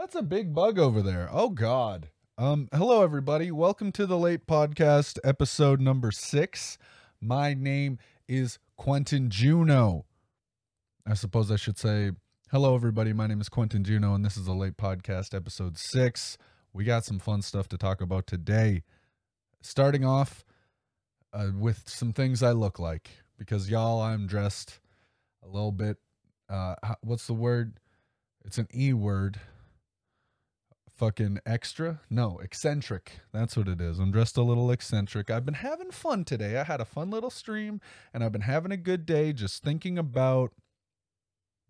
That's a big bug over there. Oh God. Um, hello everybody. Welcome to the Layt podcast, episode number six. My name is Quentin Juno. I suppose I should say hello everybody. My name is Quentin Juno, and this is the Layt podcast, episode six. We got some fun stuff to talk about today. Starting off uh, with some things I look like, because y'all, I'm dressed a little bit. Uh, what's the word? It's an E word fucking extra? No eccentric. That's what it is. I'm dressed a little eccentric. I've been having fun today. I had a fun little stream and i've been having a good day just thinking about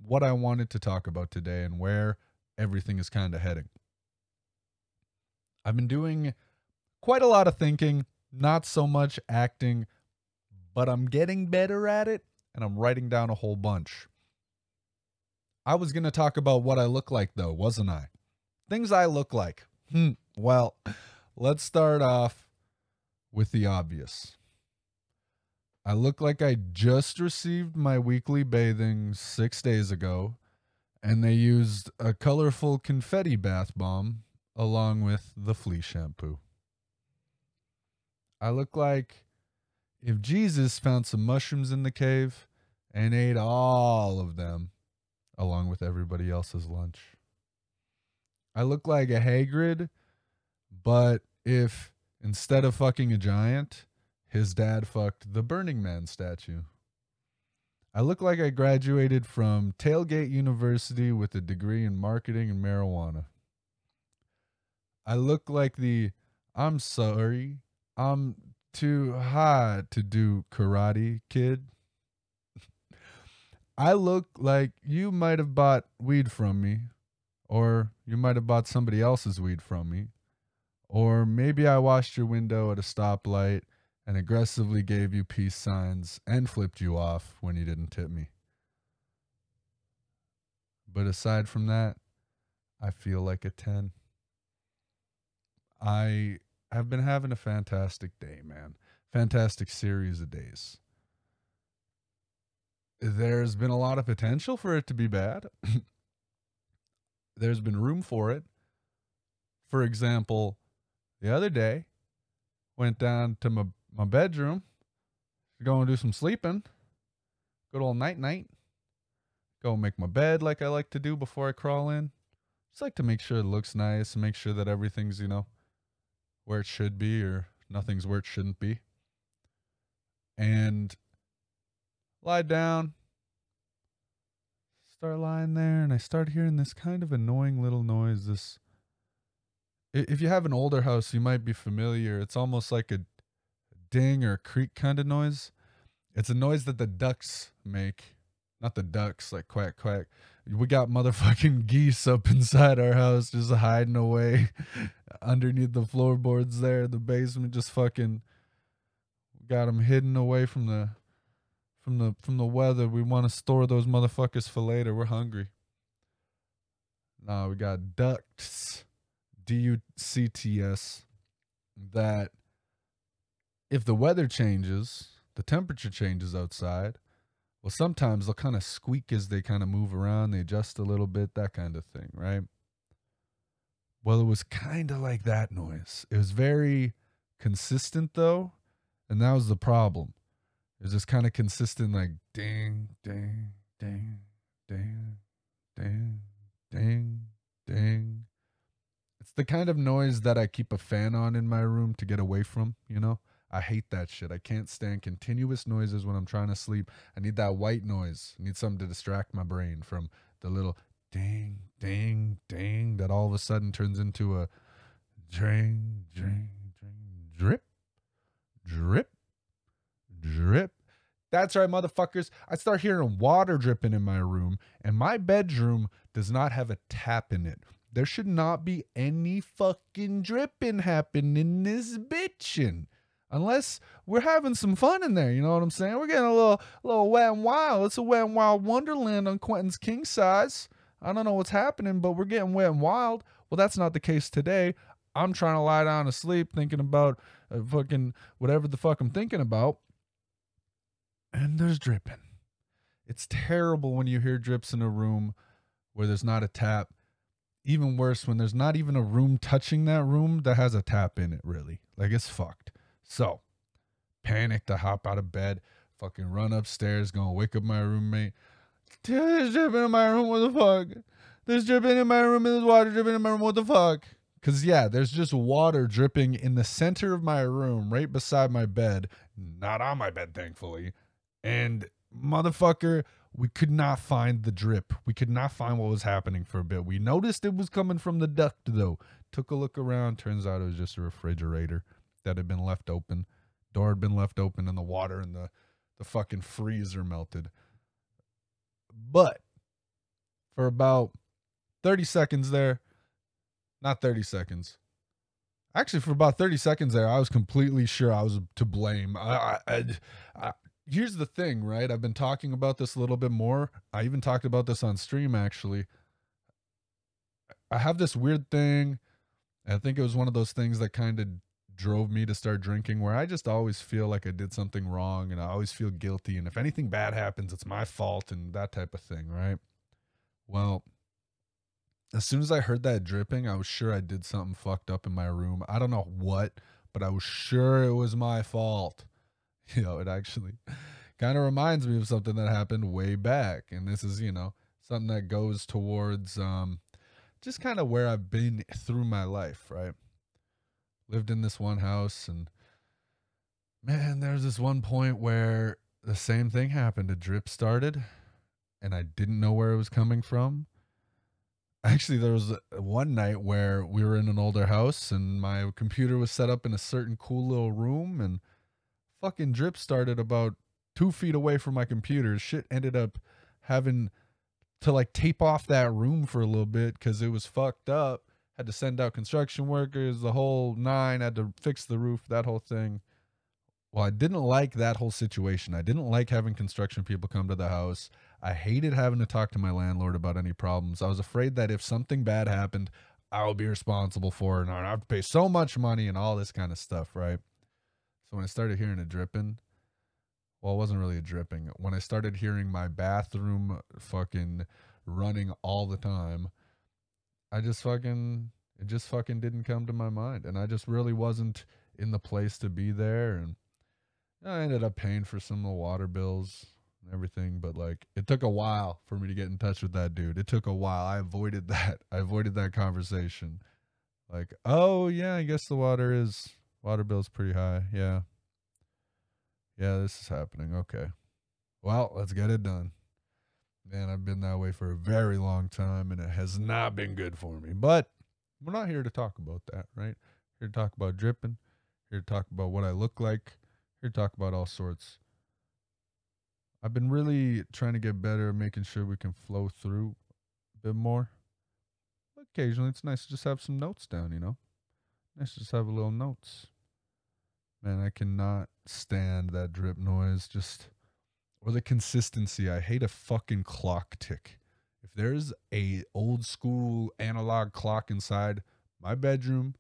what i wanted to talk about today and where everything is kind of heading. I've been doing quite a lot of thinking not so much acting but i'm getting better at it and i'm writing down a whole bunch. I was going to talk about what i look like though wasn't i things I look like. Hmm. Well, let's start off with the obvious. I look like I just received my weekly bathing six days ago, and they used a colorful confetti bath bomb along with the flea shampoo. I look like if Jesus found some mushrooms in the cave and ate all of them along with everybody else's lunch. I look like a Hagrid, but if instead of fucking a giant, his dad fucked the Burning Man statue. I look like I graduated from Tailgate University with a degree in marketing and marijuana. I look like the I'm sorry, I'm too high to do karate kid. I look like you might have bought weed from me or you might have bought somebody else's weed from me. Or maybe I washed your window at a stoplight and aggressively gave you peace signs and flipped you off when you didn't tip me. But aside from that, I feel like a 10. I have been having a fantastic day, man. Fantastic series of days. There's been a lot of potential for it to be bad. there's been room for it. For example, the other day, went down to my, my bedroom to go and do some sleeping. Good old night night. Go make my bed like I like to do before I crawl in. Just like to make sure it looks nice and make sure that everything's, you know, where it should be or nothing's where it shouldn't be. And lie down, start lying there and I start hearing this kind of annoying little noise. This, if you have an older house, you might be familiar. It's almost like a ding or a creak kind of noise. It's a noise that the ducks make, not the ducks like quack quack. We got motherfucking geese up inside our house just hiding away underneath the floorboards there the basement, just fucking got them hidden away from the from the from the weather. We want to store those motherfuckers for later. We're hungry. Nah, we got ducts, D U C T S, that if the weather changes, the temperature changes outside. Well, sometimes they'll kind of squeak as they kind of move around, they adjust a little bit, that kind of thing, right? Well, it was kind of like that noise. It was very consistent though, and that was the problem it's just kind of consistent, like ding, ding, ding, ding, ding, ding, ding. It's the kind of noise that I keep a fan on in my room to get away from, you know? I hate that shit. I can't stand continuous noises when I'm trying to sleep. I need that white noise. I need something to distract my brain from the little ding, ding, ding that all of a sudden turns into a dring, dring, dring, drip, drip, drip. That's right, motherfuckers. I start hearing water dripping in my room, and my bedroom does not have a tap in it. There should not be any fucking dripping happening in this bitchin'. Unless we're having some fun in there, you know what I'm saying? We're getting a little, a little wet and wild. It's a wet and wild wonderland on Quentin's king size. I don't know what's happening, but we're getting wet and wild. Well, that's not the case today. I'm trying to lie down to sleep, thinking about uh, fucking whatever the fuck I'm thinking about and there's dripping. It's terrible when you hear drips in a room where there's not a tap. even worse when there's not even a room touching that room that has a tap in it, really. Like it's fucked. So, panic to hop out of bed, fucking run upstairs, gonna wake up my roommate. There's dripping in my room, what the fuck? There's dripping in my room, and there's water dripping in my room, what the fuck? Cause yeah, there's just water dripping in the center of my room, right beside my bed. Not on my bed, thankfully. And motherfucker, we could not find the drip. We could not find what was happening for a bit. We noticed it was coming from the duct though. Took a look around. Turns out it was just a refrigerator that had been left open. Door had been left open and the water and the, the fucking freezer melted. But for about 30 seconds there, not 30 seconds. Actually, for about 30 seconds there, I was completely sure I was to blame. I, I, I, here's the thing, right? I've been talking about this a little bit more. I even talked about this on stream, actually. I have this weird thing. I think it was one of those things that kind of drove me to start drinking where I just always feel like I did something wrong and I always feel guilty. And if anything bad happens, it's my fault and that type of thing, right? Well, as soon as I heard that dripping, I was sure I did something fucked up in my room. I don't know what, but I was sure it was my fault. You know, it actually kind of reminds me of something that happened way back. And this is, you know, something that goes towards um just kind of where I've been through my life, right? Lived in this one house and man, there's this one point where the same thing happened. A drip started and I didn't know where it was coming from actually there was one night where we were in an older house and my computer was set up in a certain cool little room and fucking drip started about two feet away from my computer. Shit ended up having to like tape off that room for a little bit because it was fucked up. Had to send out construction workers the whole nine had to fix the roof that whole thing. Well i didn't like that whole situation. I didn't like having construction people come to the house. I hated having to talk to my landlord about any problems. I was afraid that if something bad happened, I would be responsible for it and I'd have to pay so much money and all this kind of stuff, right? So when I started hearing it dripping, well, it wasn't really a dripping. When I started hearing my bathroom fucking running all the time, I just fucking it just fucking didn't come to my mind and I just really wasn't in the place to be there and I ended up paying for some of the water bills and everything, but like it took a while for me to get in touch with that dude. It took a while. I avoided that. I avoided that conversation. Like, oh yeah, I guess the water is water bill's pretty high. Yeah. Yeah, this is happening. Okay. Well, let's get it done. Man, I've been that way for a very long time and it has not been good for me. But we're not here to talk about that, right? Here to talk about dripping, here to talk about what I look like, here to talk about all sorts. I've been really trying to get better, making sure we can flow through a bit more. Occasionally, it's nice to just have some notes down, you know? To just have a little notes. Man, I cannot stand that drip noise. Just, or the consistency. I hate a fucking clock tick. If there's a old school analog clock inside my bedroom,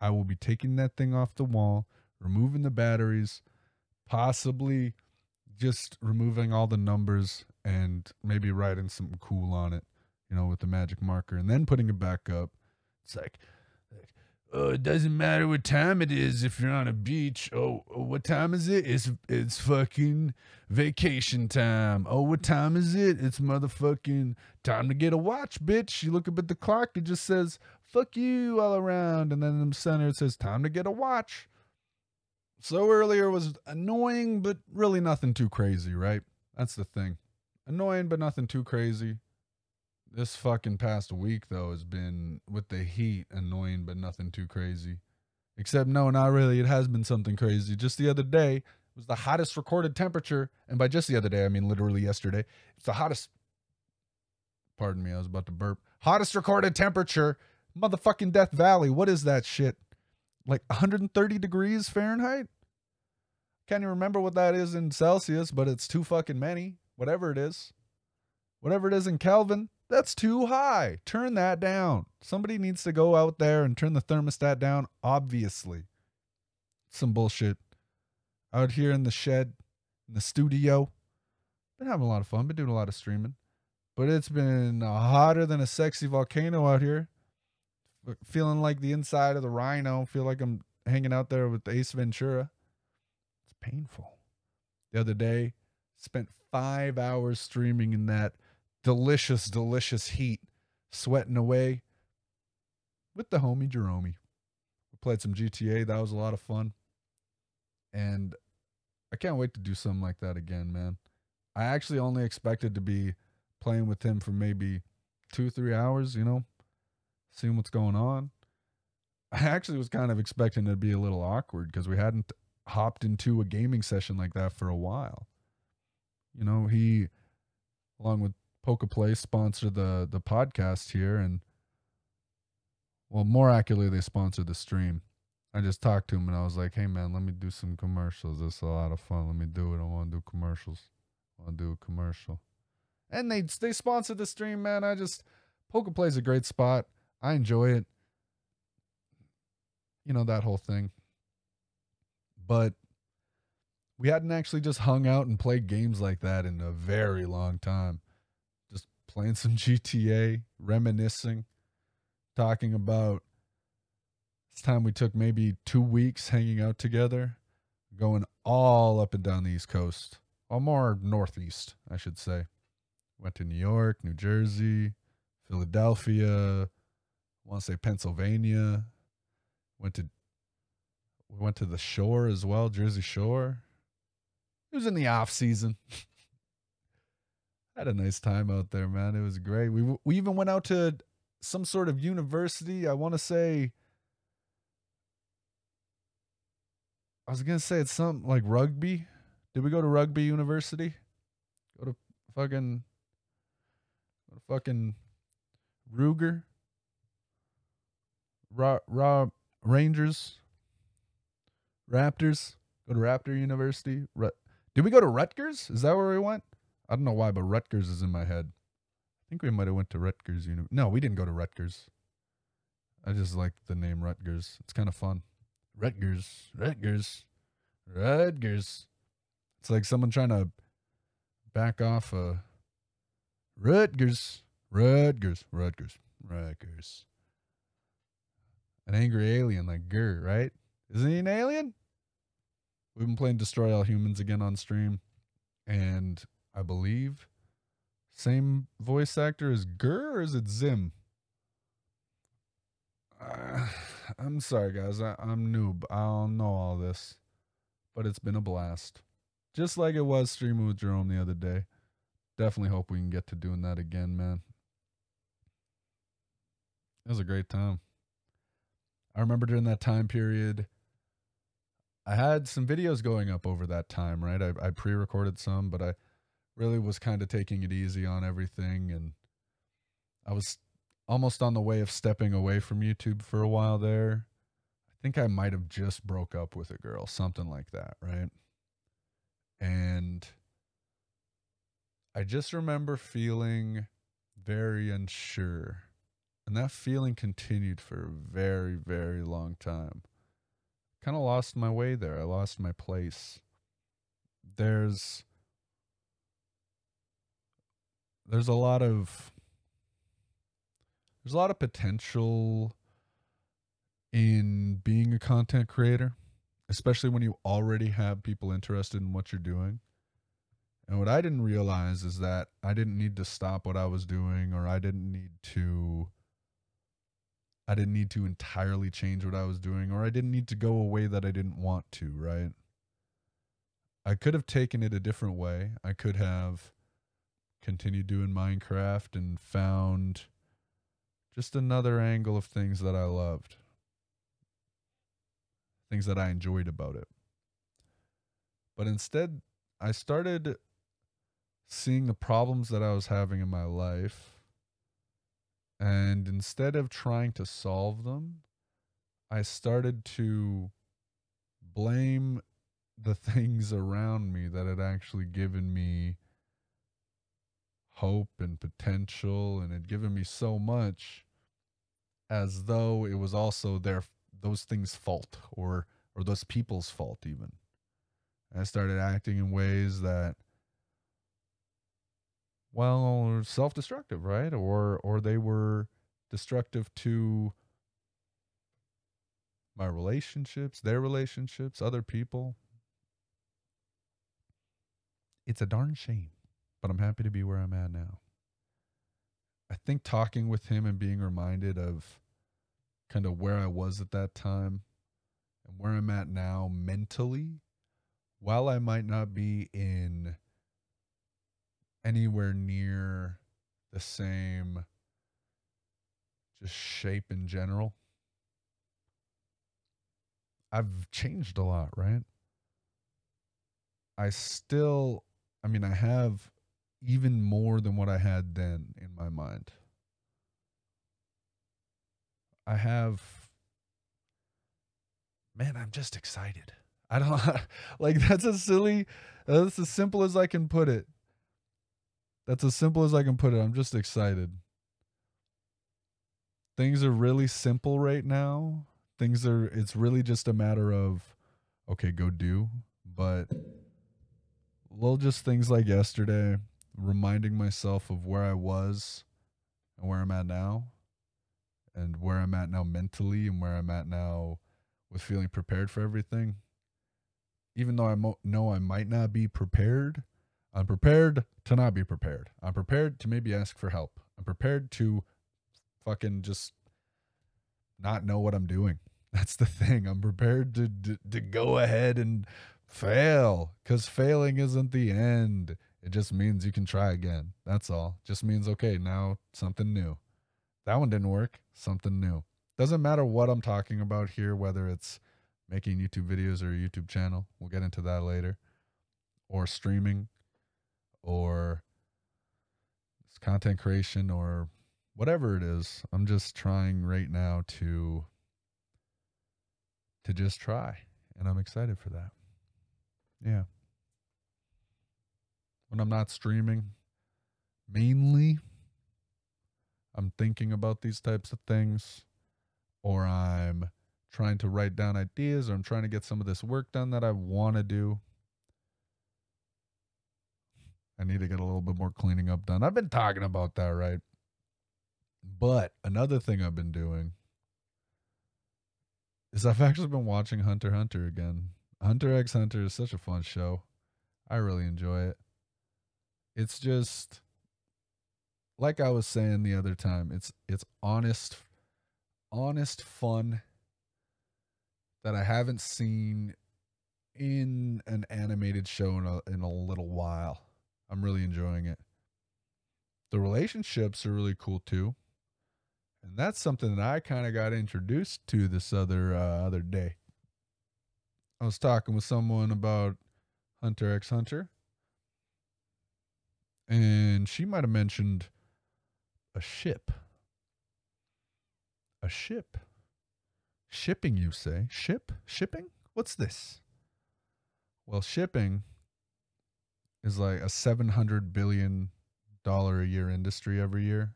I will be taking that thing off the wall, removing the batteries, possibly just removing all the numbers and maybe writing something cool on it, you know, with the magic marker, and then putting it back up. It's like oh, it doesn't matter what time it is if you're on a beach. Oh, oh, what time is it? It's it's fucking vacation time. Oh, what time is it? It's motherfucking time to get a watch, bitch. You look up at the clock, it just says "fuck you" all around, and then in the center it says "time to get a watch." So earlier was annoying, but really nothing too crazy, right? That's the thing. Annoying, but nothing too crazy. This fucking past week, though, has been with the heat annoying, but nothing too crazy. Except, no, not really. It has been something crazy. Just the other day was the hottest recorded temperature. And by just the other day, I mean literally yesterday. It's the hottest. Pardon me, I was about to burp. Hottest recorded temperature. Motherfucking Death Valley. What is that shit? like 130 degrees Fahrenheit. Can't even remember what that is in Celsius, but it's too fucking many. Whatever it is. Whatever it is in Kelvin, that's too high. Turn that down. Somebody needs to go out there and turn the thermostat down, obviously. Some bullshit. Out here in the shed, in the studio. Been having a lot of fun, been doing a lot of streaming. But it's been hotter than a sexy volcano out here. feeling like the inside of the rhino. Feel like I'm hanging out there with Ace Ventura. It's painful. The other day, spent five hours streaming in that delicious, delicious heat, sweating away with the homie Jerome. We played some GTA. That was a lot of fun. And I can't wait to do something like that again, man. I actually only expected to be playing with him for maybe two, three hours, you know, seeing what's going on. I actually was kind of expecting it to be a little awkward because we hadn't hopped into a gaming session like that for a while. You know, he, along with Pokeplay, sponsored the the podcast here, and well, more accurately, they sponsored the stream. I just talked to him and I was like, "Hey, man, let me do some commercials. This is a lot of fun. Let me do it. I want to do commercials. I want to do a commercial." And they they sponsored the stream, man. I just Pokeplay's a great spot. I enjoy it. You know that whole thing. But we hadn't actually just hung out and played games like that in a very long time. Playing some GTA, reminiscing, talking about this time we took maybe two weeks hanging out together, going all up and down the East Coast, or more northeast, I should say. Went to New York, New Jersey, Philadelphia, I want to say Pennsylvania. Went to we went to the shore as well, Jersey Shore. It was in the off season. Had a nice time out there, man. It was great. We we even went out to some sort of university. I want to say I was gonna say it's something like rugby. Did we go to rugby university? Go to fucking go to fucking Ruger. Raw, raw Rangers. Raptors. Go to Raptor University. Rut- Did we go to Rutgers? Is that where we went? I don't know why, but Rutgers is in my head. I think we might have went to Rutgers. Uni- no, we didn't go to Rutgers. I just like the name Rutgers. It's kind of fun. Rutgers, Rutgers, Rutgers. It's like someone trying to back off a Rutgers, Rutgers, Rutgers, Rutgers. An angry alien like GIR, right? Isn't he an alien? We've been playing Destroy All Humans again on stream, and I believe same voice actor as GIR, or is it Zim? Uh, I'm sorry, guys. I, I'm noob. I don't know all this, but it's been a blast. Just like it was streaming with Jerome the other day. Definitely hope we can get to doing that again, man. It was a great time. I remember during that time period, I had some videos going up over that time, right? I, I pre recorded some, but I really was kind of taking it easy on everything. And I was almost on the way of stepping away from YouTube for a while there. I think I might have just broke up with a girl, something like that, right? And I just remember feeling very unsure. And that feeling continued for a very, very long time. Kind of lost my way there. I lost my place. There's there's a lot of there's a lot of potential in being a content creator, especially when you already have people interested in what you're doing. And what I didn't realize is that I didn't need to stop what I was doing or I didn't need to I didn't need to entirely change what I was doing or I didn't need to go a way that I didn't want to, right? I could have taken it a different way. I could have continued doing Minecraft and found just another angle of things that I loved, things that I enjoyed about it. But instead, I started seeing the problems that I was having in my life. And instead of trying to solve them, I started to blame the things around me that had actually given me hope and potential and had given me so much as though it was also their those things fault or or those people's fault even. I started acting in ways that well self-destructive right? Or or they were destructive to my relationships, their relationships, other people. It's a darn shame, but I'm happy to be where I'm at now. I think talking with him and being reminded of kind of where I was at that time and where I'm at now mentally, while I might not be in anywhere near the same just shape in general, I've changed a lot, right? I still, I mean, I have even more than what I had then in my mind. I have, man, I'm just excited. I don't like that's as silly, that's as simple as I can put it. That's as simple as I can put it. I'm just excited. Things are really simple right now things are it's really just a matter of okay go do but little just things like yesterday reminding myself of where i was and where i'm at now and where i'm at now mentally and where i'm at now with feeling prepared for everything even though i mo- know i might not be prepared i'm prepared to not be prepared i'm prepared to maybe ask for help i'm prepared to fucking just not know what i'm doing that's the thing. I'm prepared to to, to go ahead and fail because failing isn't the end. It just means you can try again. That's all. Just means okay, now something new. That one didn't work. Something new. Doesn't matter what I'm talking about here, whether it's making YouTube videos or a YouTube channel. We'll get into that later. Or streaming or content creation or whatever it is. I'm just trying right now to to just try. And I'm excited for that. Yeah. When I'm not streaming, mainly I'm thinking about these types of things, or I'm trying to write down ideas, or I'm trying to get some of this work done that I want to do. I need to get a little bit more cleaning up done. I've been talking about that, right? But another thing I've been doing is I've actually been watching Hunter Hunter again. Hunter x Hunter is such a fun show. I really enjoy it. It's just like I was saying the other time, it's it's honest honest fun that I haven't seen in an animated show in a, in a little while. I'm really enjoying it. The relationships are really cool too. And that's something that I kind of got introduced to this other uh, other day. I was talking with someone about Hunter x Hunter, and she might have mentioned a ship. A ship. Shipping, you say? Ship? Shipping? What's this? Well, shipping is like a $700 billion a year industry every year.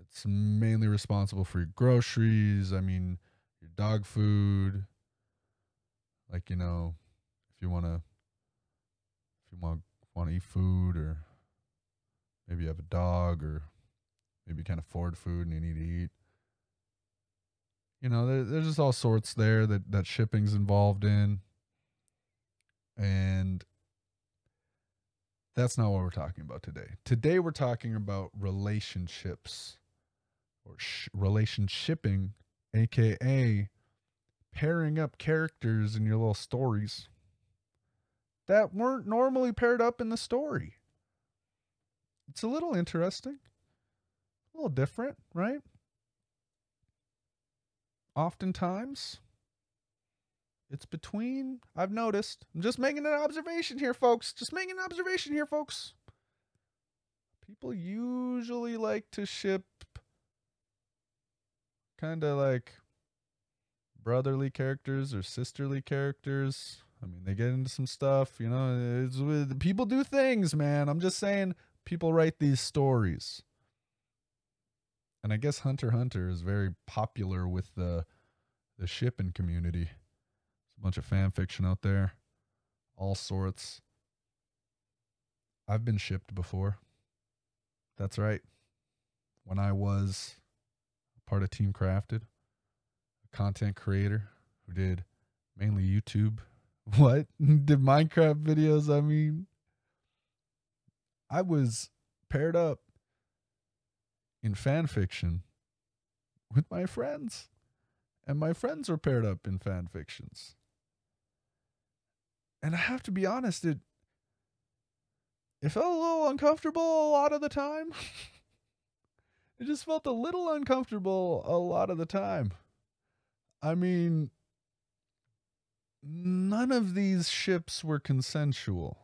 It's mainly responsible for your groceries. I mean, your dog food. Like you know, if you wanna, if you want want to eat food, or maybe you have a dog, or maybe you can't afford food and you need to eat. You know, there, there's just all sorts there that that shipping's involved in, and that's not what we're talking about today. Today we're talking about relationships or sh- relationshipping, aka pairing up characters in your little stories that weren't normally paired up in the story. It's a little interesting, a little different, right? Oftentimes, it's between, I've noticed, I'm just making an observation here, folks. Just making an observation here, folks. People usually like to ship kind of like brotherly characters or sisterly characters. I mean, they get into some stuff, you know. It's, uh, people do things, man. I'm just saying, people write these stories, and I guess Hunter Hunter is very popular with the the shipping community. There's a bunch of fan fiction out there, all sorts. I've been shipped before. That's right. When I was part of Team Crafted, a content creator who did mainly YouTube. What? did Minecraft videos, I mean. I was paired up in fan fiction with my friends. And my friends were paired up in fan fictions. And I have to be honest, it it felt a little uncomfortable a lot of the time. it just felt a little uncomfortable a lot of the time. I mean, none of these ships were consensual,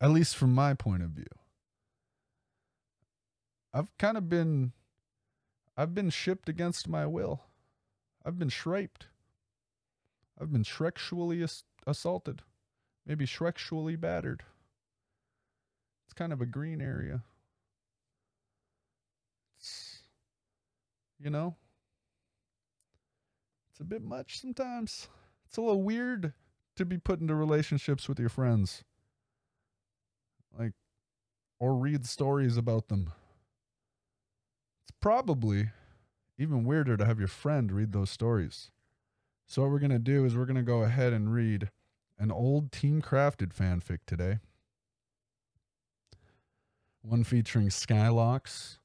at least from my point of view. I've kind of been I've been shipped against my will. I've been shraped. I've been shrexually ass- assaulted. Maybe shrexually battered. It's kind of a green area. It's, you know, it's a bit much sometimes. It's a little weird to be put into relationships with your friends. Like, or read stories about them. It's probably even weirder to have your friend read those stories. So, what we're going to do is we're going to go ahead and read an old Team Crafted fanfic today. One featuring Skylox,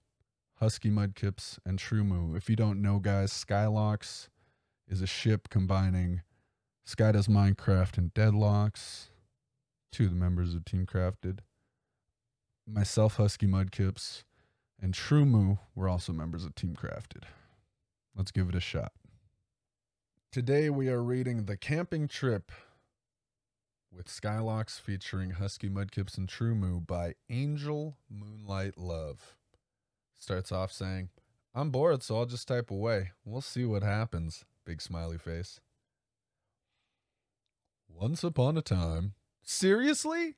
Husky Mudkips, and TrueMU. If you don't know, guys, Skylox is a ship combining Sky Does Minecraft and Deadlox, two of the members of Team Crafted. Myself, HuskyMudkipz, and TrueMU were also members of Team Crafted. Let's give it a shot. Today we are reading The Camping Trip with Skylox featuring HuskyMudkipz and Truemu by Angel Moonlight Love. Starts off saying, I'm bored, so I'll just type away. We'll see what happens. Big smiley face. Once upon a time. Seriously?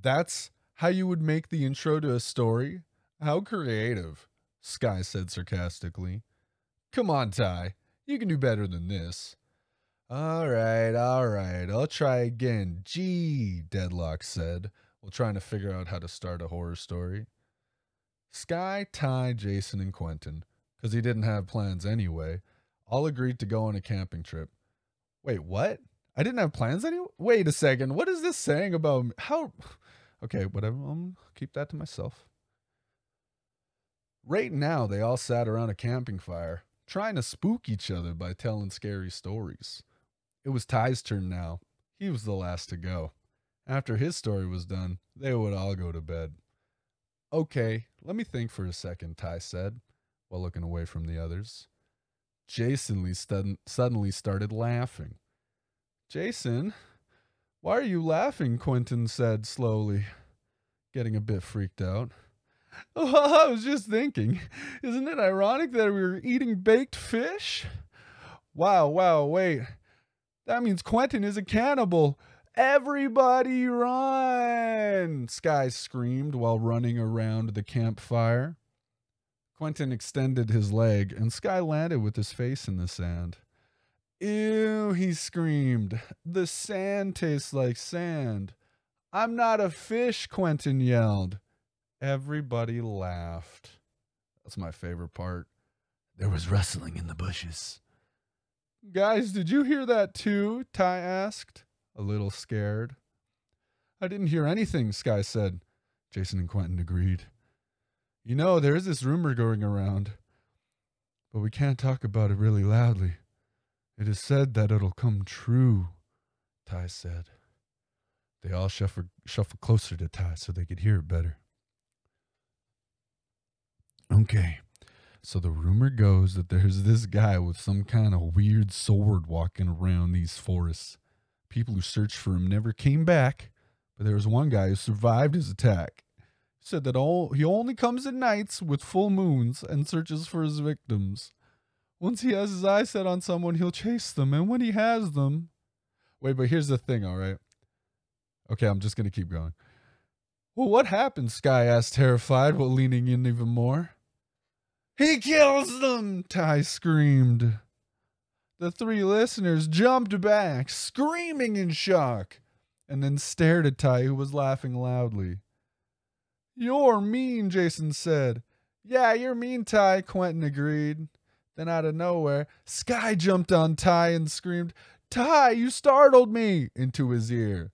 That's how you would make the intro to a story? How creative, Sky said sarcastically. Come on, Ty. You can do better than this. All right, all right. I'll try again. Gee, Deadlox said, while trying to figure out how to start a horror story. Sky, Ty, Jason, and Quentin, because he didn't have plans anyway, all agreed to go on a camping trip. Wait, what? I didn't have plans anyway? Wait a second. What is this saying about me? how? Okay, whatever. I'll keep that to myself. Right now, they all sat around a camping fire, trying to spook each other by telling scary stories. It was Ty's turn now. He was the last to go. After his story was done, they would all go to bed. Okay, let me think for a second, Ty said, while looking away from the others. Jason suddenly started laughing. Jason, why are you laughing? Quentin said slowly, getting a bit freaked out. Oh, I was just thinking, isn't it ironic that we were eating baked fish? Wow, wow, wait. That means Quentin is a cannibal. Everybody run! Sky screamed while running around the campfire. Quentin extended his leg, and Sky landed with his face in the sand. Ew, he screamed. The sand tastes like sand. I'm not a fish, Quentin yelled. Everybody laughed. That's my favorite part. There was rustling in the bushes. Guys, did you hear that too? Ty asked, a little scared. I didn't hear anything, Sky said. Jason and Quentin agreed. You know, there is this rumor going around, but we can't talk about it really loudly. It is said that it'll come true, Ty said. They all shuffled, shuffled closer to Ty so they could hear it better. Okay, so the rumor goes that there's this guy with some kind of weird sword walking around these forests. People who searched for him never came back, but there was one guy who survived his attack. He said that all he only comes at nights with full moons and searches for his victims. Once he has his eyes set on someone, he'll chase them, and when he has them, wait, but here's the thing, all right? Okay, I'm just gonna keep going. Well, what happened? Sky asked, terrified, while leaning in even more. He kills them! Ty screamed. The three listeners jumped back, screaming in shock, and then stared at Ty, who was laughing loudly. You're mean, Jason said. Yeah, you're mean, Ty, Quentin agreed. Then out of nowhere, Sky jumped on Ty and screamed, Ty, you startled me! into his ear.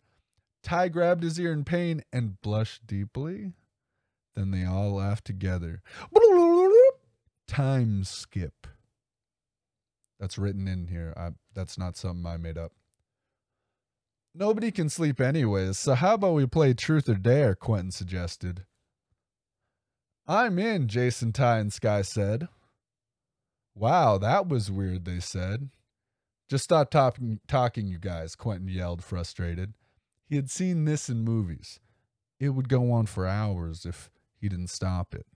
Ty grabbed his ear in pain and blushed deeply. Then they all laughed together. Time skip. That's written in here. I, that's not something I made up. Nobody can sleep anyways, so how about we play Truth or Dare? Quentin suggested. I'm in, Jason Ty and Sky said. Wow, that was weird, they said. Just stop talking, talking, you guys, Quentin yelled, frustrated. He had seen this in movies. It would go on for hours if he didn't stop it.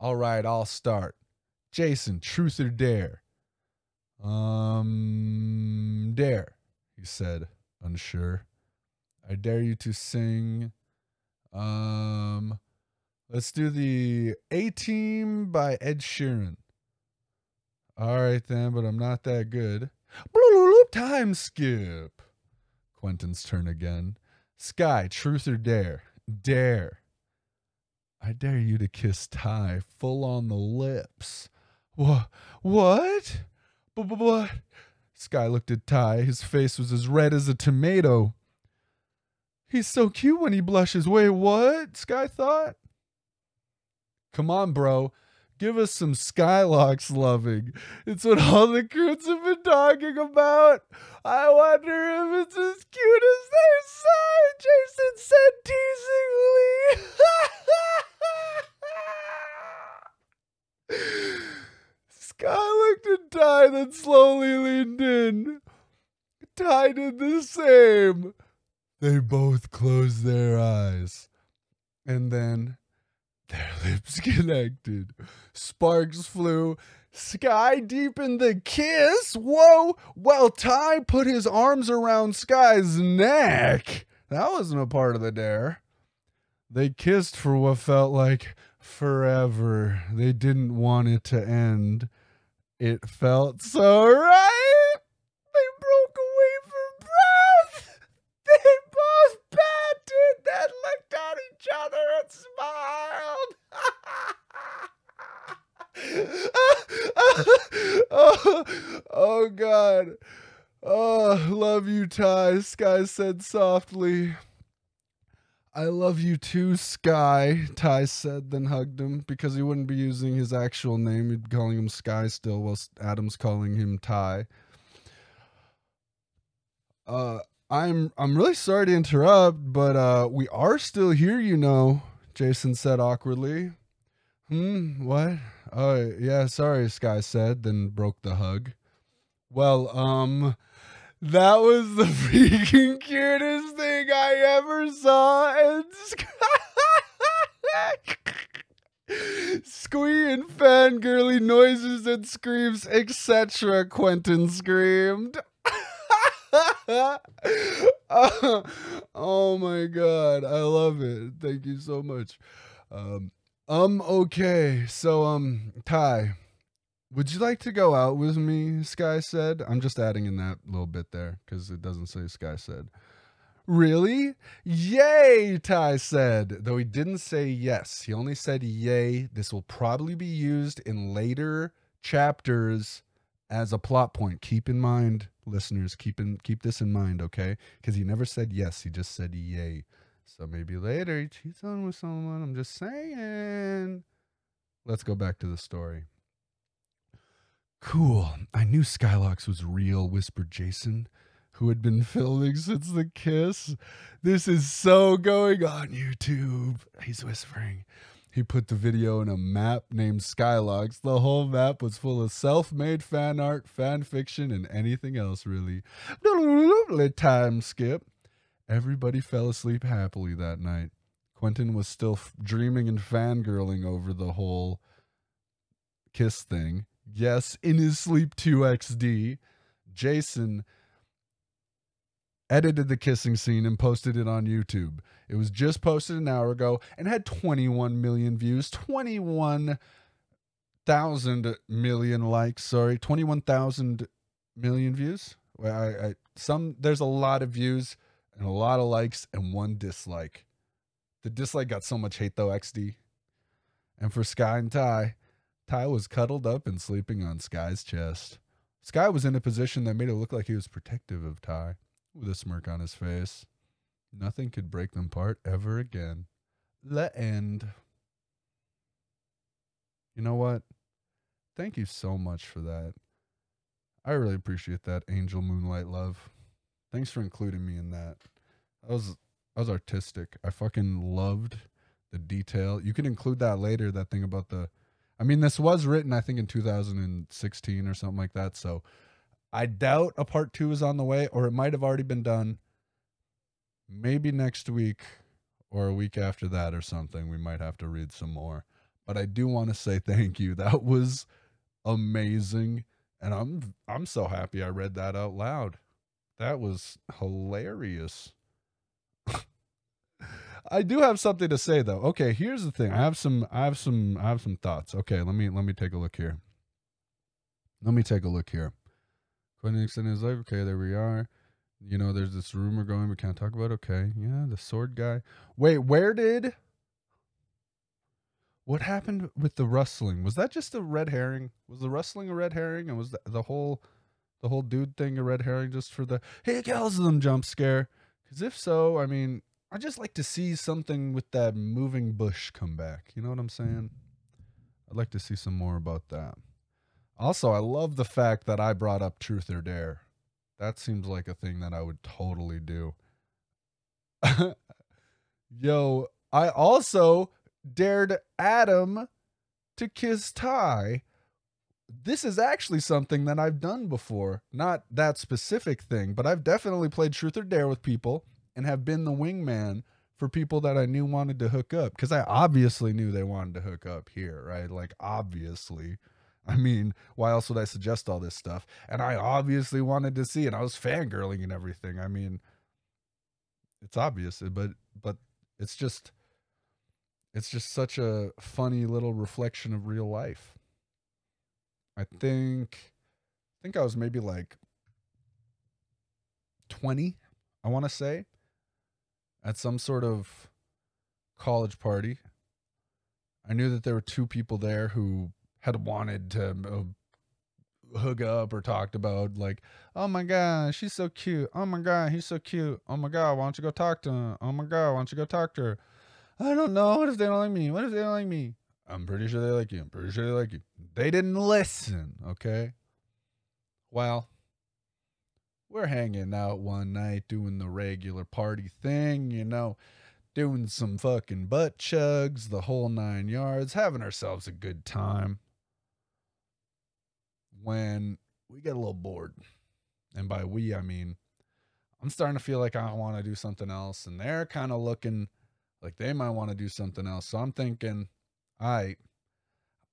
All right, I'll start. Jason, truth or dare? Um, dare, he said, unsure. I dare you to sing. Um, let's do the A Team by Ed Sheeran. All right, then, but I'm not that good. Time skip. Quentin's turn again. Sky, truth or dare? Dare. I dare you to kiss Ty full on the lips. What? What? What? Sky looked at Ty. His face was as red as a tomato. He's so cute when he blushes. Wait, what? Sky thought. Come on, bro. Give us some Skylox loving. It's what all the crews have been talking about. I wonder if it's as cute as they say. Jason said teasingly. Sky looked at Ty, then slowly leaned in. Ty did the same. They both closed their eyes. And then their lips connected. Sparks flew. Sky deepened the kiss. Whoa. Well, Ty put his arms around Sky's neck. That wasn't a part of the dare. They kissed for what felt like forever. They didn't want it to end. It felt so right. They broke away for breath. They both panted, then looked at each other and smiled. oh, oh, God. Oh, love you, Ty, Sky said softly. I love you too, Sky, Ty said, then hugged him because he wouldn't be using his actual name. He'd be calling him Sky still, while Adam's calling him Ty. Uh, I'm I'm really sorry to interrupt, but uh, we are still here, you know. Jason said awkwardly. Hmm. What? Oh yeah. Sorry, Sky said, then broke the hug. Well, um, that was the freaking cutest thing I ever saw. And squee and fangirly noises and screams, etc. Quentin screamed. uh, oh my god, I love it. Thank you so much. Um, um, okay, so um, Ty, would you like to go out with me? Sky said. I'm just adding in that little bit there because it doesn't say Sky said. Really? Yay, Ty said, though he didn't say yes. He only said yay. This will probably be used in later chapters as a plot point. Keep in mind, listeners, keep in keep this in mind, okay? Because he never said yes, he just said yay. So maybe later he cheats on with someone. I'm just saying. Let's go back to the story. Cool. I knew Skylox was real, whispered Jason, who had been filming since the kiss. This is so going on YouTube. He's whispering. He put the video in a map named Skylox. The whole map was full of self made fan art, fan fiction, and anything else, really. Time skip. Everybody fell asleep happily that night. Quentin was still f- dreaming and fangirling over the whole kiss thing. Yes, in his sleep 2XD. Jason edited the kissing scene and posted it on YouTube. It was just posted an hour ago and had 21 million views, 21,000 million likes, sorry, 21,000 million views. I, I some there's a lot of views and a lot of likes and one dislike. The dislike got so much hate though, XD. And for Sky and Ty, Ty was cuddled up and sleeping on Sky's chest. Sky was in a position that made it look like he was protective of Ty, with a smirk on his face. Nothing could break them apart ever again. The end. You know what? Thank you so much for that. I really appreciate that, Angel Moonlight Love. Thanks for including me in that. That was that was artistic. I fucking loved the detail. You can include that later, that thing about the I mean, this was written, I think, in 2016 or something like that. So I doubt a part two is on the way, or it might have already been done. Maybe next week or a week after that or something. We might have to read some more. But I do want to say thank you. That was amazing. And I'm I'm so happy I read that out loud. That was hilarious. I do have something to say though. Okay, here's the thing. I have some I have some I have some thoughts. Okay, let me let me take a look here. Let me take a look here. Quentin extended his life. Okay, there we are. You know, there's this rumor going we can't talk about. Okay, yeah, the sword guy. Wait, where did what happened with the rustling? Was that just a red herring? Was the rustling a red herring? And was the, the whole the whole dude thing a red herring just for the hey kills them jump scare? Because if so, I mean, I just like to see something with that moving bush come back. You know what I'm saying? Mm. I'd like to see some more about that. Also, I love the fact that I brought up truth or dare. That seems like a thing that I would totally do. Yo, I also dared Adam to kiss Ty. This is actually something that I've done before. Not that specific thing, but I've definitely played truth or dare with people and have been the wingman for people that I knew wanted to hook up because I obviously knew they wanted to hook up here, right? Like, obviously. I mean, why else would I suggest all this stuff? And I obviously wanted to see it. I was fangirling and everything. I mean, it's obvious, eh, but but it's just it's just such a funny little reflection of real life. I think I think I was maybe like 20, I want to say at some sort of college party. I knew that there were two people there who had wanted to uh, hook up or talked about like, oh my god, she's so cute. Oh my god, he's so cute. Oh my god, why don't you go talk to him? Oh my god, why don't you go talk to her? I don't know. What if they don't like me? What if they don't like me? I'm pretty sure they like you. I'm pretty sure they like you. They didn't listen. Okay. Well, we're hanging out one night doing the regular party thing, you know, doing some fucking butt chugs, the whole nine yards, having ourselves a good time. When we get a little bored, and by we, I mean, I'm starting to feel like I want to do something else, and they're kind of looking like they might want to do something else. So I'm thinking, all right,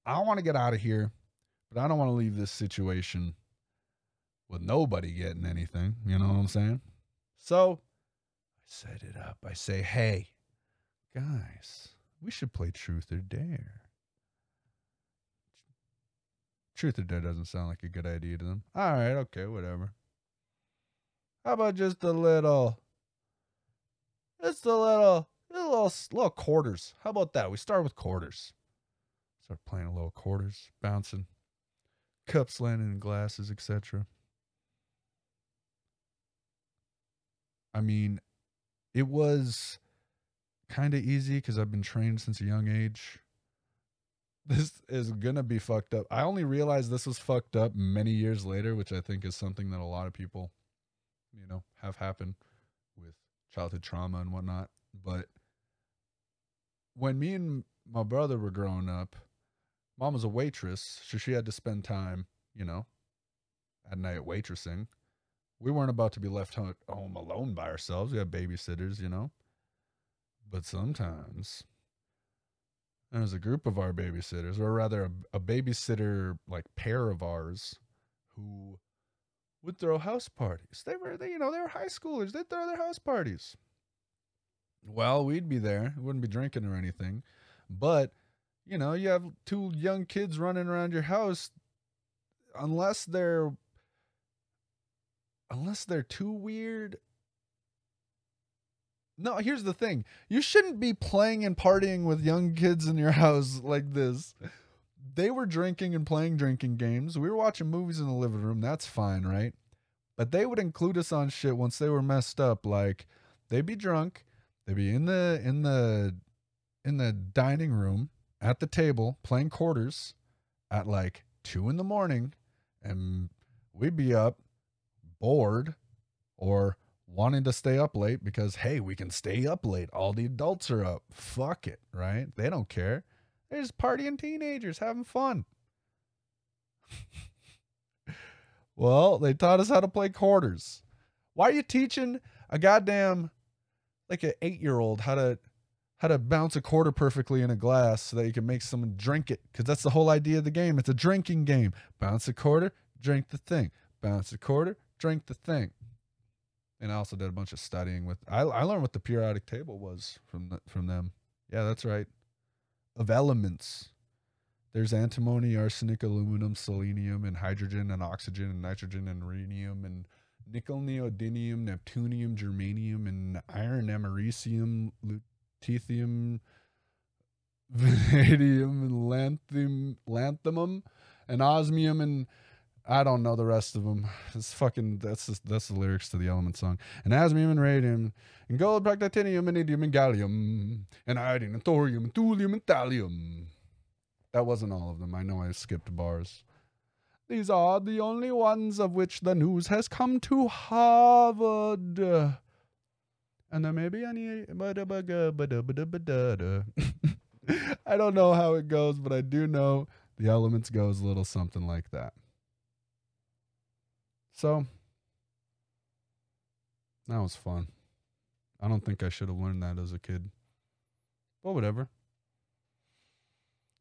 I want to get out of here, but I don't want to leave this situation with nobody getting anything. You know what I'm saying? So I set it up. I say, hey, guys, we should play Truth or Dare. Truth or Dare doesn't sound like a good idea to them. All right, okay, whatever. How about just a little, just a little, little, little quarters? How about that? We start with quarters. Start playing a little quarters, bouncing, cups landing in glasses, etc. I mean, it was kind of easy because I've been trained since a young age. This is gonna be fucked up. I only realized this was fucked up many years later, which I think is something that a lot of people, you know, have happened with childhood trauma and whatnot. But when me and my brother were growing up, mom was a waitress, so she had to spend time, you know, at night waitressing we weren't about to be left home alone by ourselves. We had babysitters, you know. But sometimes there was a group of our babysitters, or rather a, a babysitter like pair of ours, who would throw house parties. They were, they, you know, they were high schoolers. They'd throw their house parties. Well, we'd be there. We wouldn't be drinking or anything. But, you know, you have two young kids running around your house. Unless they're unless they're too weird. No, here's the thing. You shouldn't be playing and partying with young kids in your house like this. they were drinking and playing drinking games. We were watching movies in the living room. That's fine, right? But they would include us on shit once they were messed up. Like they'd be drunk, they'd be in the in the in the dining room at the table playing quarters at like two in the morning, and we'd be up bored or wanting to stay up late because hey, we can stay up late. All the adults are up. Fuck it, right? They don't care. They're just partying teenagers having fun. well, they taught us how to play quarters. Why are you teaching a goddamn like an eight year old how to how to bounce a quarter perfectly in a glass so that you can make someone drink it? Because that's the whole idea of the game. It's a drinking game. Bounce a quarter, drink the thing. Bounce a quarter, drink the thing. And I also did a bunch of studying with. I, I learned what the periodic table was from the, from them. Yeah, that's right. Of elements, there's antimony, arsenic, aluminum, selenium, and hydrogen, and oxygen, and nitrogen, and rhenium, and nickel, neodymium, neptunium, germanium, and iron, americium, lutetium, vanadium, and lanthanum, lanthanum, and osmium, and I don't know the rest of them. It's fucking that's just, that's the lyrics to the Element song. And osmium and radium and gold, titanium and indium and gallium and iodine and thorium and thulium and thallium. That wasn't all of them. I know I skipped bars. These are the only ones of which the news has come to Harvard. And there may be any. I don't know how it goes, but I do know the elements goes a little something like that. So that was fun. I don't think I should have learned that as a kid. But whatever.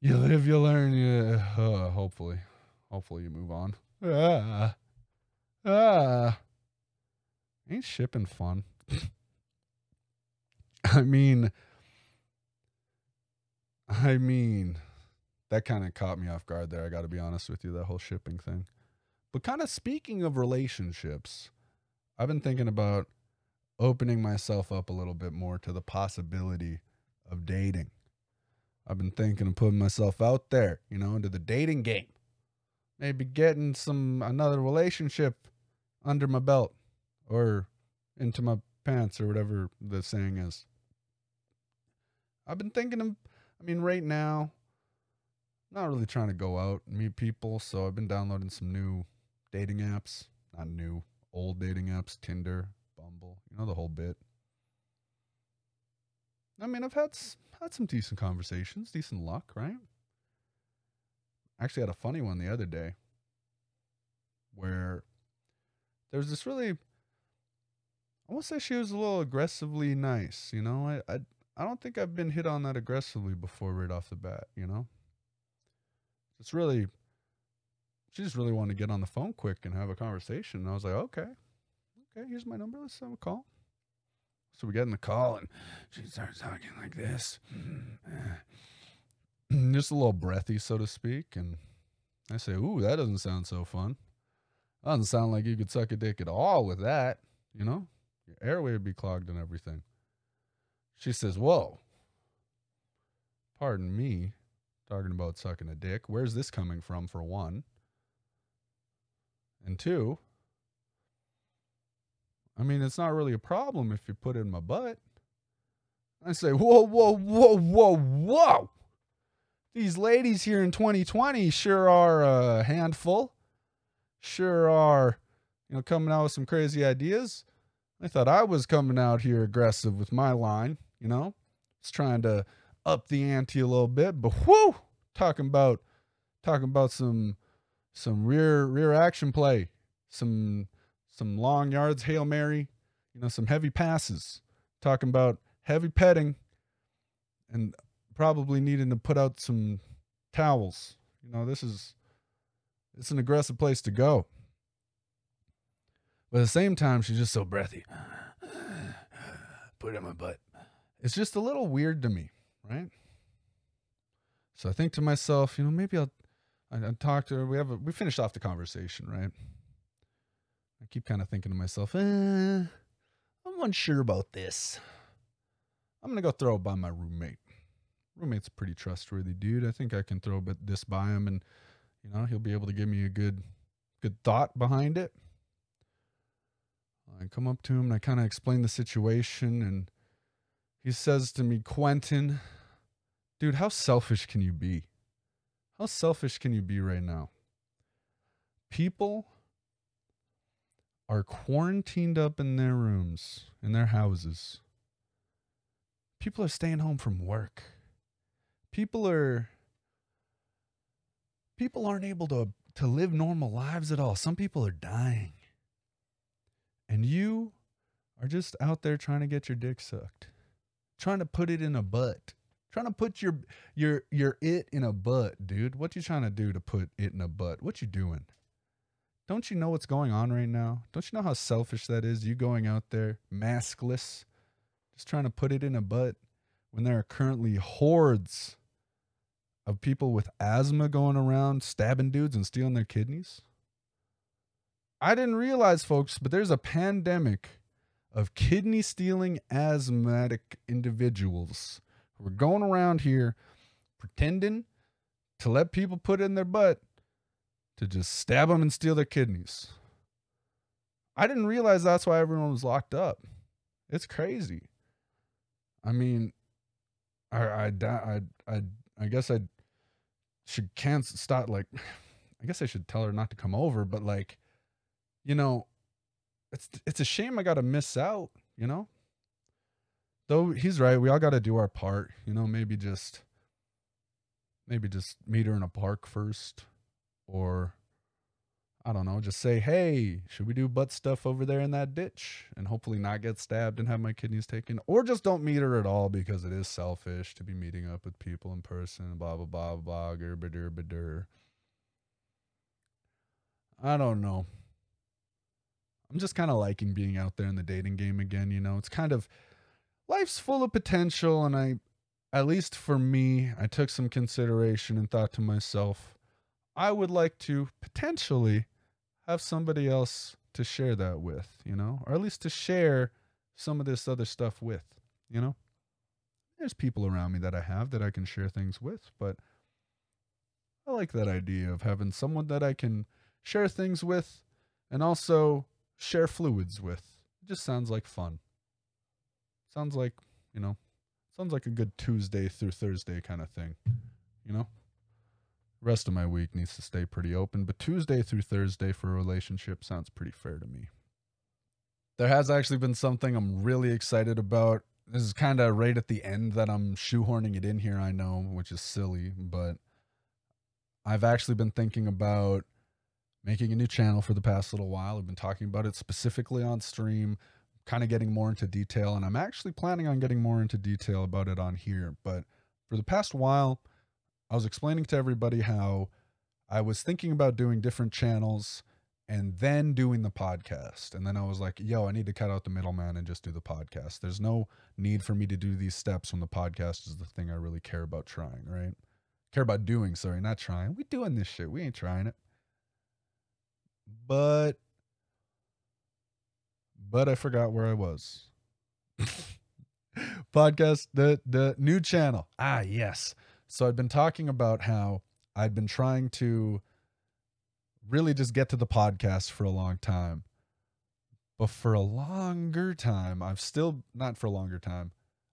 You live, you learn. You, uh, hopefully, hopefully you move on. Ah, ah. Ain't shipping fun? I mean, I mean, that kind of caught me off guard there. I got to be honest with you, that whole shipping thing. But kind of speaking of relationships, I've been thinking about opening myself up a little bit more to the possibility of dating. I've been thinking of putting myself out there, you know, into the dating game. Maybe getting some another relationship under my belt or into my pants or whatever the saying is. I've been thinking of I mean right now not really trying to go out and meet people, so I've been downloading some new dating apps, not new, old dating apps, Tinder, Bumble, you know the whole bit. I mean, I've had had some decent conversations, decent luck, right? Actually, had a funny one the other day where there was this really I won't say she was a little aggressively nice, you know. I, I I don't think I've been hit on that aggressively before right off the bat, you know. It's really she just really wanted to get on the phone quick and have a conversation. And I was like, okay, okay, here's my number. Let's have a call. So we get in the call and she starts talking like this, just a little breathy, so to speak. And I say, ooh, that doesn't sound so fun. Doesn't sound like you could suck a dick at all with that. You know, your airway would be clogged and everything. She says, whoa, pardon me, talking about sucking a dick. Where's this coming from, for one? And two, I mean, it's not really a problem if you put it in my butt. I say, whoa, whoa, whoa, whoa, whoa. These ladies here in 2020 sure are a handful. Sure are, you know, coming out with some crazy ideas. I thought I was coming out here aggressive with my line, you know, just trying to up the ante a little bit. But whoo, talking about talking about some some rear rear action play, some some long yards, hail mary, you know, some heavy passes. Talking about heavy petting, and probably needing to put out some towels. You know, this is it's an aggressive place to go. But at the same time, she's just so breathy. Put it in my butt. It's just a little weird to me, right? So I think to myself, you know, maybe I'll I, I talked to her. We have a, we finished off the conversation, right? I keep kind of thinking to myself, eh, I'm unsure about this. I'm gonna go throw it by my roommate. roommate's a pretty trustworthy dude. I think I can throw bit this by him and you know, he'll be able to give me a good good thought behind it. I come up to him and I kind of explain the situation and he says to me, "Quentin, dude, how selfish can you be? How selfish can you be right now? People are quarantined up in their rooms, in their houses. People are staying home from work. People are people aren't able to to live normal lives at all. Some people are dying. And you are just out there trying to get your dick sucked. Trying to put it in a butt. Trying to put your your your it in a butt, dude. What you trying to do to put it in a butt? What you doing? Don't you know what's going on right now? Don't you know how selfish that is? You going out there maskless, just trying to put it in a butt when there are currently hordes of people with asthma going around stabbing dudes and stealing their kidneys? I didn't realize, folks, but there's a pandemic of kidney stealing asthmatic individuals who are going around here pretending to let people put in their butt to just stab them and steal their kidneys. I didn't realize that's why everyone was locked up. It's crazy. I mean, I I I I, I guess I should cancel start like I guess I should tell her not to come over, but like, you know, it's it's a shame I got to miss out, you know? Though he's right, we all got to do our part, you know, maybe just maybe just meet her in a park first or I don't know, just say, hey, should we do butt stuff over there in that ditch? And hopefully not get stabbed and have my kidneys taken. Or just don't meet her at all because it is selfish to be meeting up with people in person, blah, blah, blah, blah, gerbadur, badur. I don't know. I'm just kind of liking being out there in the dating game again, you know? It's kind of, life's full of potential. And I, at least for me, I took some consideration and thought to myself, I would like to potentially have somebody else to share that with, you know, or at least to share some of this other stuff with, you know. There's people around me that I have that I can share things with, but I like that idea of having someone that I can share things with and also share fluids with. It just sounds like fun. Sounds like, you know, sounds like a good Tuesday through Thursday kind of thing, you know? rest of my week needs to stay pretty open, but Tuesday through Thursday for a relationship sounds pretty fair to me. There has actually been something I'm really excited about. This is kind of right at the end that I'm shoehorning it in here, I know, which is silly, but I've actually been thinking about making a new channel for the past little while. I've been talking about it specifically on stream, kind of getting more into detail, and I'm actually planning on getting more into detail about it on here. But for the past while, I was explaining to everybody how I was thinking about doing different channels and then doing the podcast. And then I was like, yo, I need to cut out the middleman and just do the podcast. There's no need for me to do these steps when the podcast is the thing I really care about trying, right? Care about doing, sorry, not trying. We doing this shit. We ain't trying it. But but I forgot where I was. podcast the the new channel. Ah, yes. So I'd been talking about how I'd been trying to really just get to the podcast for a long time. But for a longer time, I've still not for a longer time.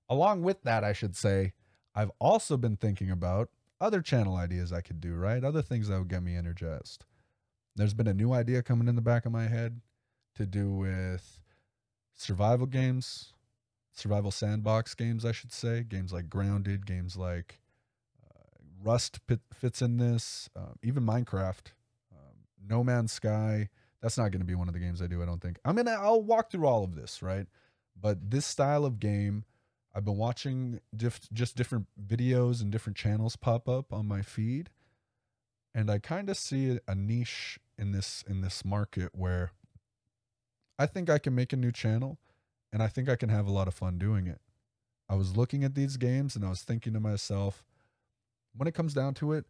Along with that, I should say, I've also been thinking about other channel ideas I could do, right? Other things that would get me energized. There's been a new idea coming in the back of my head to do with survival games, survival sandbox games, I should say. Games like Grounded, games like Rust fits in this, um, even Minecraft, um, No Man's Sky. That's not going to be one of the games I do. I don't think. I'm gonna. I'll walk through all of this, right? But this style of game, I've been watching diff- just different videos and different channels pop up on my feed, and I kind of see a niche in this in this market where I think I can make a new channel, and I think I can have a lot of fun doing it. I was looking at these games and I was thinking to myself, when it comes down to it,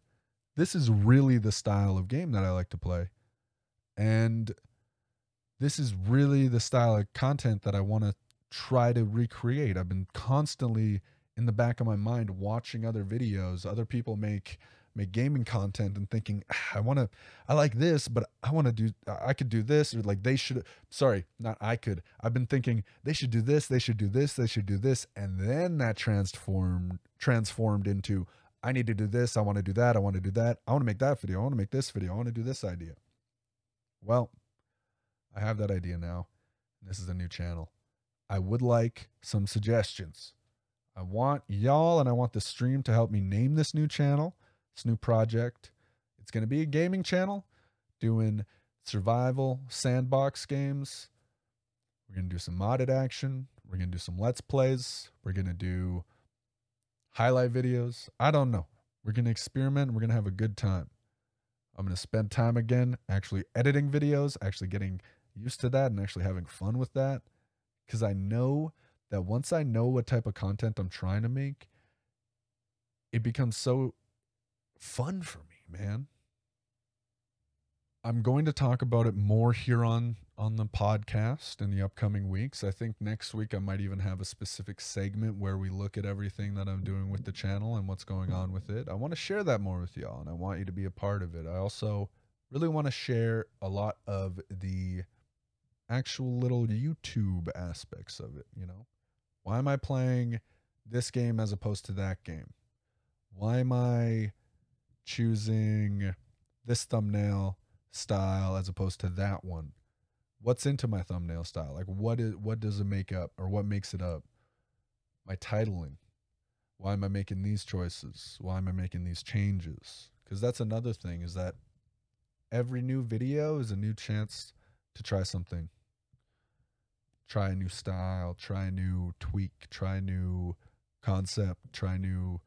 this is really the style of game that I like to play. And this is really the style of content that I want to try to recreate. I've been constantly in the back of my mind watching other videos, other people make make gaming content and thinking ah, I want to I like this but I want to do I could do this or like they should sorry not I could I've been thinking they should do this they should do this they should do this and then that transformed transformed into I need to do this I want to do that I want to do that I want to make that video I want to make this video I want to do this idea. Well I have that idea now this is a new channel. I would like some suggestions. I want y'all and I want the stream to help me name this new channel this new project. It's going to be a gaming channel doing survival sandbox games. We're going to do some modded action. We're going to do some let's plays. We're going to do highlight videos. I don't know. We're going to experiment. We're going to have a good time. I'm going to spend time again actually editing videos, actually getting used to that and actually having fun with that. Because I know that once I know what type of content I'm trying to make, it becomes so fun for me, man. I'm going to talk about it more here on on the podcast in the upcoming weeks. I think next week I might even have a specific segment where we look at everything that I'm doing with the channel and what's going on with it. I want to share that more with y'all and I want you to be a part of it. I also really want to share a lot of the actual little YouTube aspects of it, you know. Why am I playing this game as opposed to that game? Why am I choosing this thumbnail style as opposed to that one? What's into my thumbnail style? Like what is what does it make up or what makes it up? My titling. Why am I making these choices? Why am I making these changes? Cuz that's another thing is that every new video is a new chance to try something. Try a new style, try a new tweak, try a new concept, try new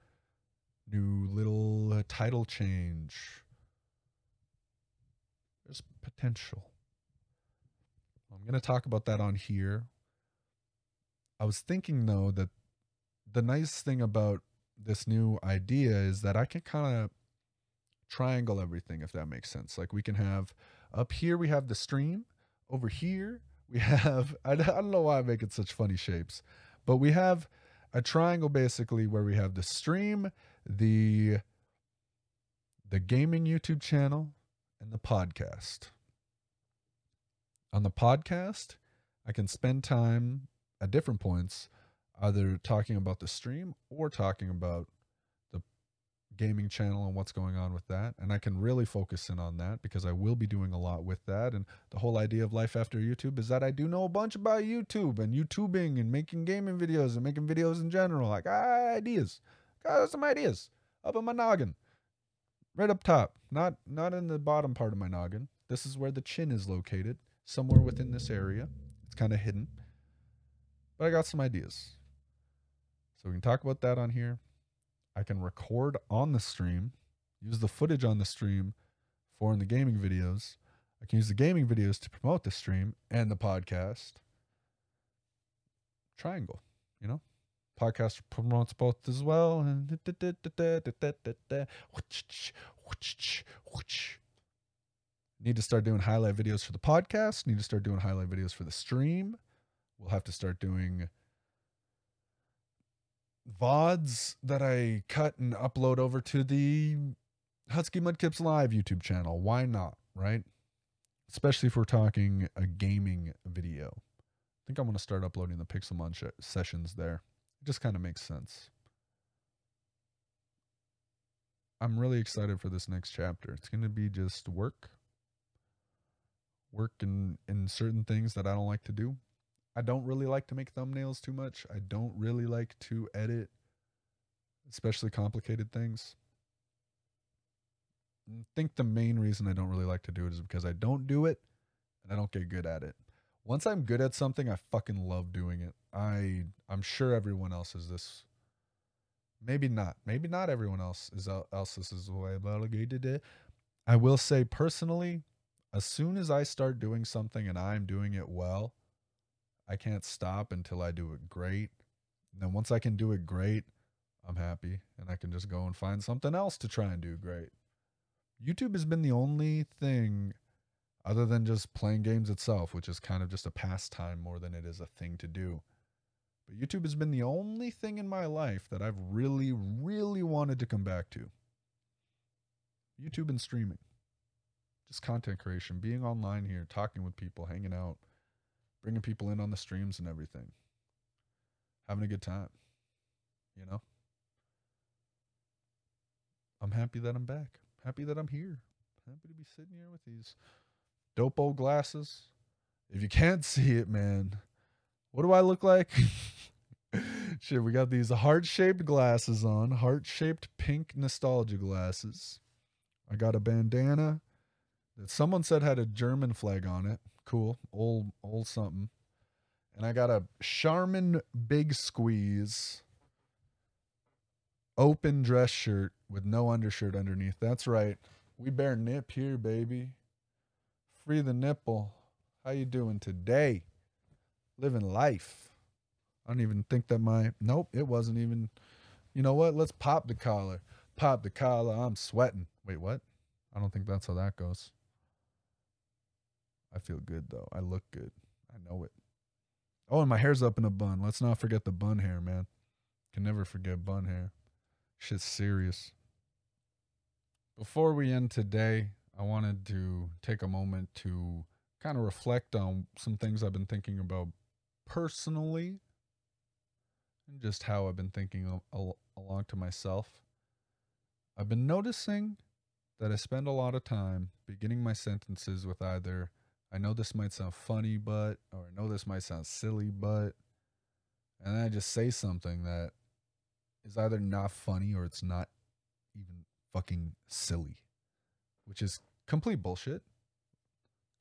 new little uh, title change. There's potential. I'm going to talk about that on here. I was thinking though that the nice thing about this new idea is that I can kind of triangle everything if that makes sense. Like we can have up here we have the stream, over here we have I, I don't know why I'm making such funny shapes, but we have a triangle basically where we have the stream the the gaming YouTube channel and the podcast. On the podcast, I can spend time at different points either talking about the stream or talking about the gaming channel and what's going on with that. And I can really focus in on that because I will be doing a lot with that. And the whole idea of life after YouTube is that I do know a bunch about YouTube and YouTubing and making gaming videos and making videos in general. Like ah, ideas got some ideas up in my noggin. Right up top. Not not in the bottom part of my noggin. This is where the chin is located. Somewhere within this area. It's kind of hidden. But I got some ideas. So we can talk about that on here. I can record on the stream, use the footage on the stream for in the gaming videos. I can use the gaming videos to promote the stream and the podcast. Triangle, you know? Podcast promotes both as well. Need to start doing highlight videos for the podcast. Need to start doing highlight videos for the stream. We'll have to start doing VODs that I cut and upload over to the Husky Mudkips Live YouTube channel. Why not, right? Especially if we're talking a gaming video. I think I'm going to start uploading the Pixelmon sessions there just kind of makes sense. I'm really excited for this next chapter. It's going to be just work. Work in, in certain things that I don't like to do. I don't really like to make thumbnails too much. I don't really like to edit, especially complicated things. I think the main reason I don't really like to do it is because I don't do it and I don't get good at it once I'm good at something, I fucking love doing it. I I'm sure everyone else is this. Maybe not. Maybe not everyone else is else this is the way it. I will say personally, as soon as I start doing something and I'm doing it well, I can't stop until I do it great. And then once I can do it great, I'm happy and I can just go and find something else to try and do great. YouTube has been the only thing other than just playing games itself, which is kind of just a pastime more than it is a thing to do. But YouTube has been the only thing in my life that I've really, really wanted to come back to. YouTube and streaming. Just content creation, being online here, talking with people, hanging out, bringing people in on the streams and everything. Having a good time. You know? I'm happy that I'm back. Happy that I'm here. Happy to be sitting here with these dope old glasses. If you can't see it, man, what do I look like? Shit, we got these heart shaped glasses on, heart shaped pink nostalgia glasses. I got a bandana that someone said had a German flag on it. Cool, old, old something. And I got a Charmin Big Squeeze open dress shirt with no undershirt underneath. That's right. We bear nip here, baby. Free the nipple. How you doing today? Living life. I don't even think that my nope, it wasn't even you know what? Let's pop the collar. Pop the collar. I'm sweating. Wait, what? I don't think that's how that goes. I feel good though. I look good. I know it. Oh, and my hair's up in a bun. Let's not forget the bun hair, man. Can never forget bun hair. Shit's serious. Before we end today, I wanted to take a moment to kind of reflect on some things I've been thinking about personally and just how I've been thinking al- along to myself. I've been noticing that I spend a lot of time beginning my sentences with either, I know this might sound funny, but, or I know this might sound silly, but, and then I just say something that is either not funny or it's not even fucking silly, which is complete bullshit.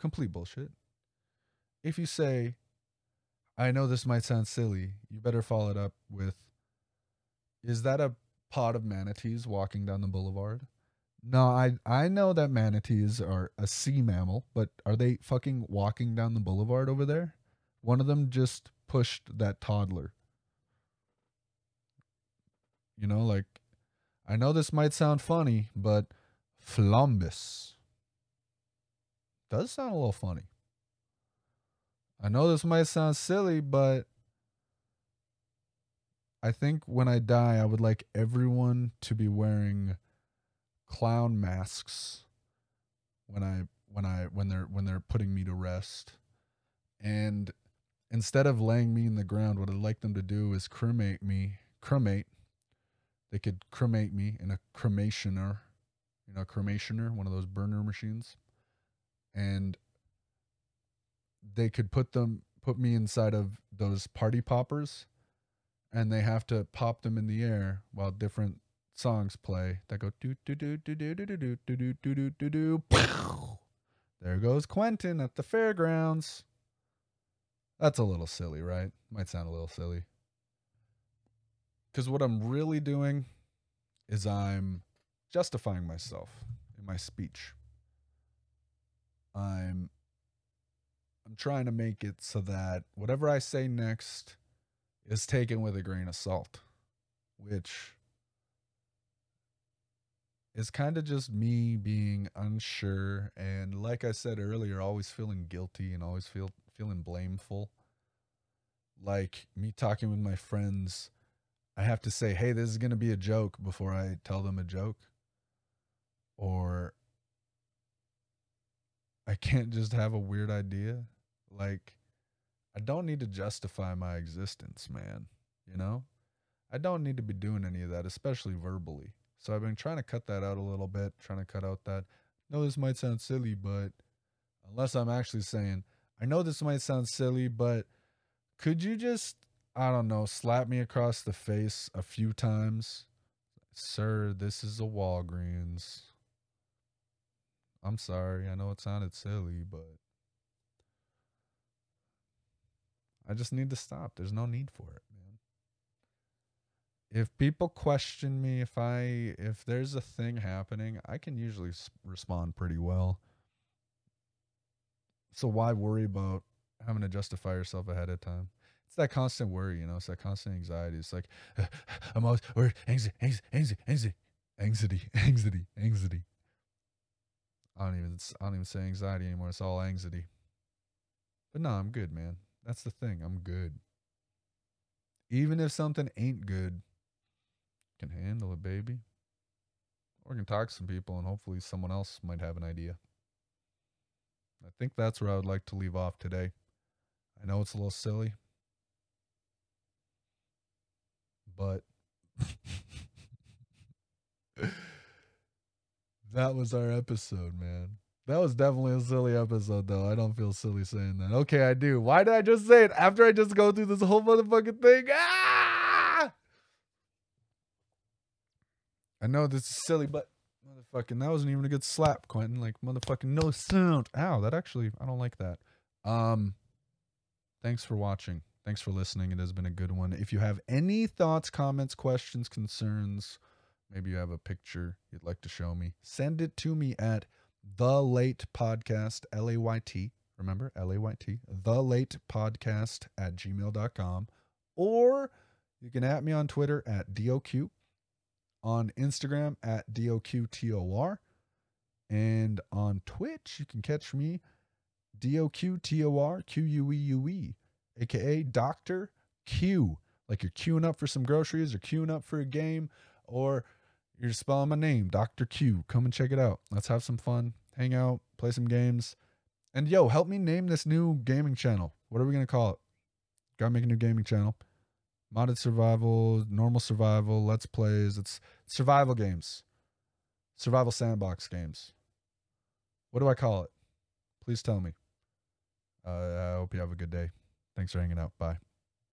Complete bullshit. If you say, I know this might sound silly, you better follow it up with, is that a pod of manatees walking down the boulevard? No, I I know that manatees are a sea mammal, but are they fucking walking down the boulevard over there? One of them just pushed that toddler. You know, like I know this might sound funny, but Flumbus does sound a little funny. I know this might sound silly, but I think when I die, I would like everyone to be wearing clown masks when I when I when they're when they're putting me to rest. And instead of laying me in the ground, what I'd like them to do is cremate me, cremate. They could cremate me in a cremationer, a cremationer, one of those burner machines. And they could put them put me inside of those party poppers and they have to pop them in the air while different songs play that go do do do do do do do do do do do do do there goes Quentin at the fairgrounds. That's a little silly, right? Might sound a little silly. Because what I'm really doing is I'm justifying myself in my speech. I'm I'm trying to make it so that whatever I say next is taken with a grain of salt, which is kind of just me being unsure and like I said earlier, always feeling guilty and always feel feeling blameful. Like me talking with my friends, I have to say, "Hey, this is going to be a joke" before I tell them a joke. Or I can't just have a weird idea. Like I don't need to justify my existence, man, you know? I don't need to be doing any of that, especially verbally. So I've been trying to cut that out a little bit, trying to cut out that. No, this might sound silly, but unless I'm actually saying, I know this might sound silly, but could you just, I don't know, slap me across the face a few times? Sir, this is a Walgreens. I'm sorry. I know it sounded silly, but I just need to stop. There's no need for it man. if people question me if i if there's a thing happening i can usually respond pretty well so why worry about having to justify yourself ahead of time it's that constant worry you know it's that constant anxiety it's like i'm always worried anxiety anxiety anxiety anxiety anxiety anxiety i don't even i don't even say anxiety anymore it's all anxiety but no i'm good man that's the thing i'm good Even if something ain't good, can handle it, baby. Or can talk to some people and hopefully someone else might have an idea. I think that's where I would like to leave off today. I know it's a little silly, but that was our episode, man. That was definitely a silly episode, though. I don't feel silly saying that. Okay, I do. Why did I just say it after I just go through this whole motherfucking thing? Ah! I know this is silly, but motherfucking, that wasn't even a good slap, Quentin. Like, motherfucking, no sound. Ow, that actually, I don't like that. Um, thanks for watching. Thanks for listening. It has been a good one. If you have any thoughts, comments, questions, concerns, maybe you have a picture you'd like to show me, send it to me at the late podcast, L A Y T. Remember, L A Y T, the late podcast at gmail.com. Or you can at me on Twitter at DOQ, on Instagram at DOQTOR, and on Twitch, you can catch me DOQTOR, Q U E U E, aka Dr. Q. Like you're queuing up for some groceries or queuing up for a game or you're spelling my name, Dr. Q. Come and check it out. Let's have some fun, hang out, play some games. And yo, help me name this new gaming channel. What are we going to call it? Gotta make a new gaming channel. Modded survival, normal survival, let's plays. It's survival games, survival sandbox games. What do I call it? Please tell me. Uh, I hope you have a good day. Thanks for hanging out. Bye.